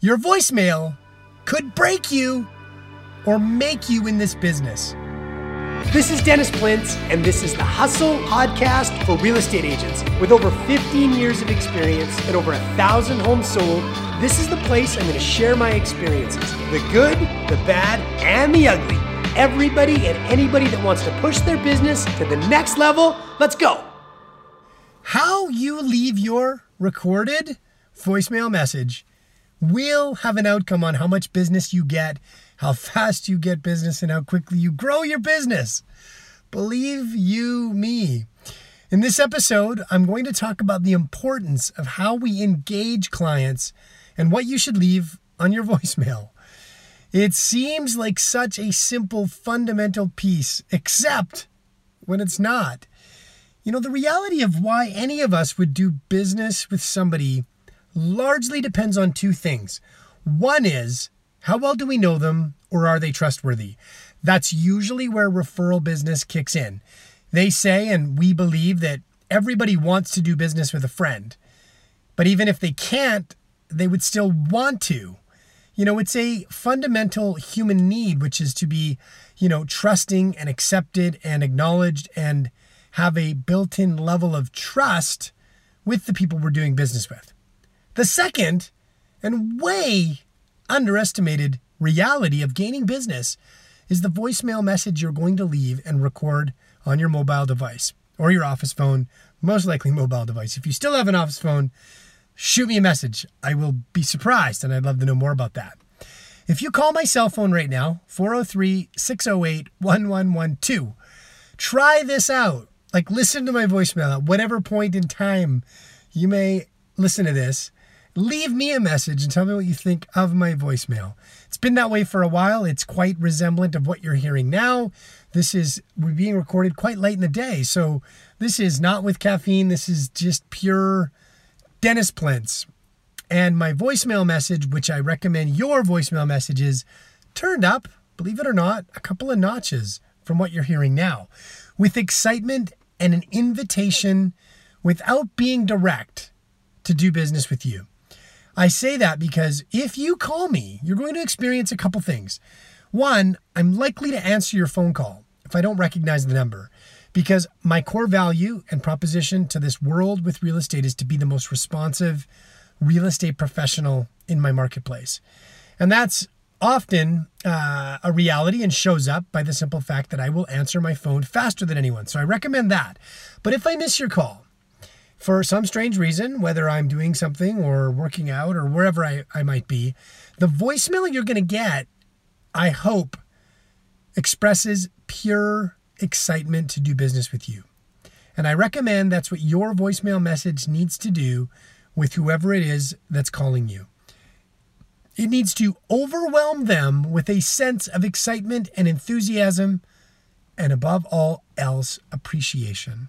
Your voicemail could break you or make you in this business. This is Dennis Plintz, and this is the Hustle Podcast for real estate agents. With over 15 years of experience and over a thousand homes sold, this is the place I'm going to share my experiences the good, the bad, and the ugly. Everybody and anybody that wants to push their business to the next level, let's go. How you leave your recorded voicemail message will have an outcome on how much business you get, how fast you get business, and how quickly you grow your business. Believe you me. In this episode, I'm going to talk about the importance of how we engage clients and what you should leave on your voicemail. It seems like such a simple, fundamental piece, except when it's not. You know, the reality of why any of us would do business with somebody largely depends on two things. One is how well do we know them or are they trustworthy? That's usually where referral business kicks in. They say, and we believe, that everybody wants to do business with a friend. But even if they can't, they would still want to. You know, it's a fundamental human need, which is to be, you know, trusting and accepted and acknowledged and have a built in level of trust with the people we're doing business with. The second and way underestimated reality of gaining business is the voicemail message you're going to leave and record on your mobile device or your office phone, most likely mobile device. If you still have an office phone, shoot me a message. I will be surprised and I'd love to know more about that. If you call my cell phone right now, 403 608 1112, try this out. Like, listen to my voicemail at whatever point in time you may listen to this leave me a message and tell me what you think of my voicemail. It's been that way for a while. It's quite resemblant of what you're hearing now. This is we're being recorded quite late in the day. So this is not with caffeine. This is just pure Dennis Plintz. And my voicemail message, which I recommend your voicemail messages, turned up, believe it or not, a couple of notches from what you're hearing now. With excitement and an invitation without being direct to do business with you. I say that because if you call me, you're going to experience a couple things. One, I'm likely to answer your phone call if I don't recognize the number because my core value and proposition to this world with real estate is to be the most responsive real estate professional in my marketplace. And that's often uh, a reality and shows up by the simple fact that I will answer my phone faster than anyone. So I recommend that. But if I miss your call, for some strange reason, whether I'm doing something or working out or wherever I, I might be, the voicemail you're going to get, I hope, expresses pure excitement to do business with you. And I recommend that's what your voicemail message needs to do with whoever it is that's calling you. It needs to overwhelm them with a sense of excitement and enthusiasm, and above all else, appreciation.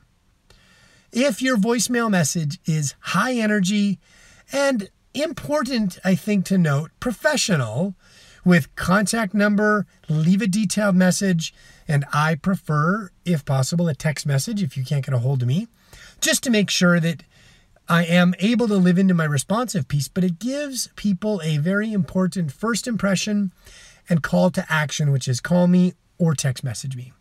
If your voicemail message is high energy and important, I think to note, professional, with contact number, leave a detailed message, and I prefer, if possible, a text message if you can't get a hold of me, just to make sure that I am able to live into my responsive piece, but it gives people a very important first impression and call to action, which is call me or text message me.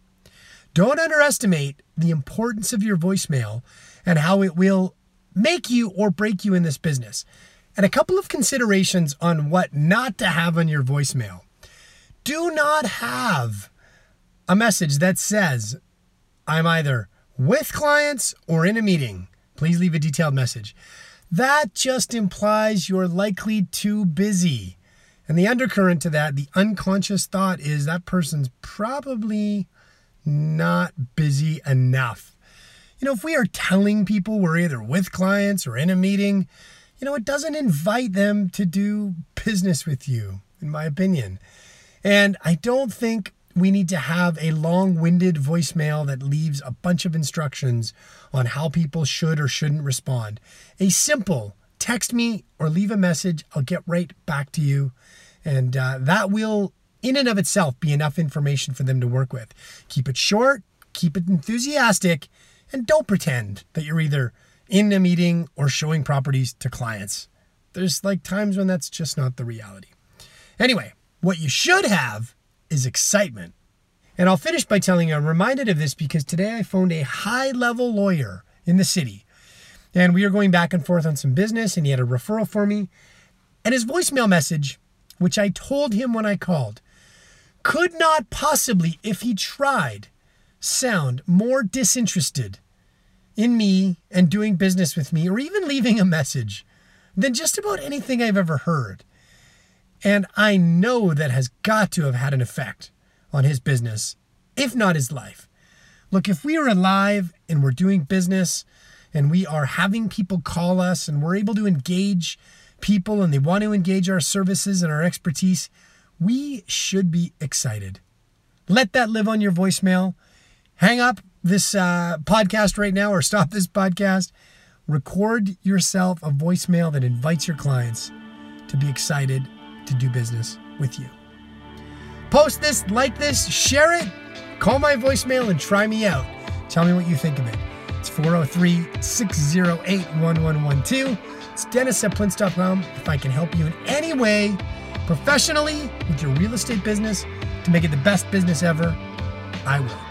Don't underestimate the importance of your voicemail and how it will make you or break you in this business. And a couple of considerations on what not to have on your voicemail. Do not have a message that says, I'm either with clients or in a meeting. Please leave a detailed message. That just implies you're likely too busy. And the undercurrent to that, the unconscious thought is that person's probably not busy enough. You know, if we are telling people we're either with clients or in a meeting, you know, it doesn't invite them to do business with you, in my opinion. And I don't think we need to have a long winded voicemail that leaves a bunch of instructions on how people should or shouldn't respond. A simple text me or leave a message, I'll get right back to you. And uh, that will in and of itself be enough information for them to work with. Keep it short, keep it enthusiastic, and don't pretend that you're either in a meeting or showing properties to clients. there's like times when that's just not the reality. Anyway, what you should have is excitement. And I'll finish by telling you I'm reminded of this because today I phoned a high level lawyer in the city. And we were going back and forth on some business, and he had a referral for me. And his voicemail message, which I told him when I called, could not possibly, if he tried, sound more disinterested in me and doing business with me, or even leaving a message, than just about anything I've ever heard. And I know that has got to have had an effect on his business, if not his life. Look, if we are alive and we're doing business and we are having people call us and we're able to engage people and they want to engage our services and our expertise, we should be excited. Let that live on your voicemail. Hang up this uh, podcast right now or stop this podcast. Record yourself a voicemail that invites your clients to be excited to do business with you. Post this, like this, share it, call my voicemail and try me out. Tell me what you think of it. It's 403 608 1112. It's Dennis at Plintz.com. If I can help you in any way, professionally, with your real estate business, to make it the best business ever, I will.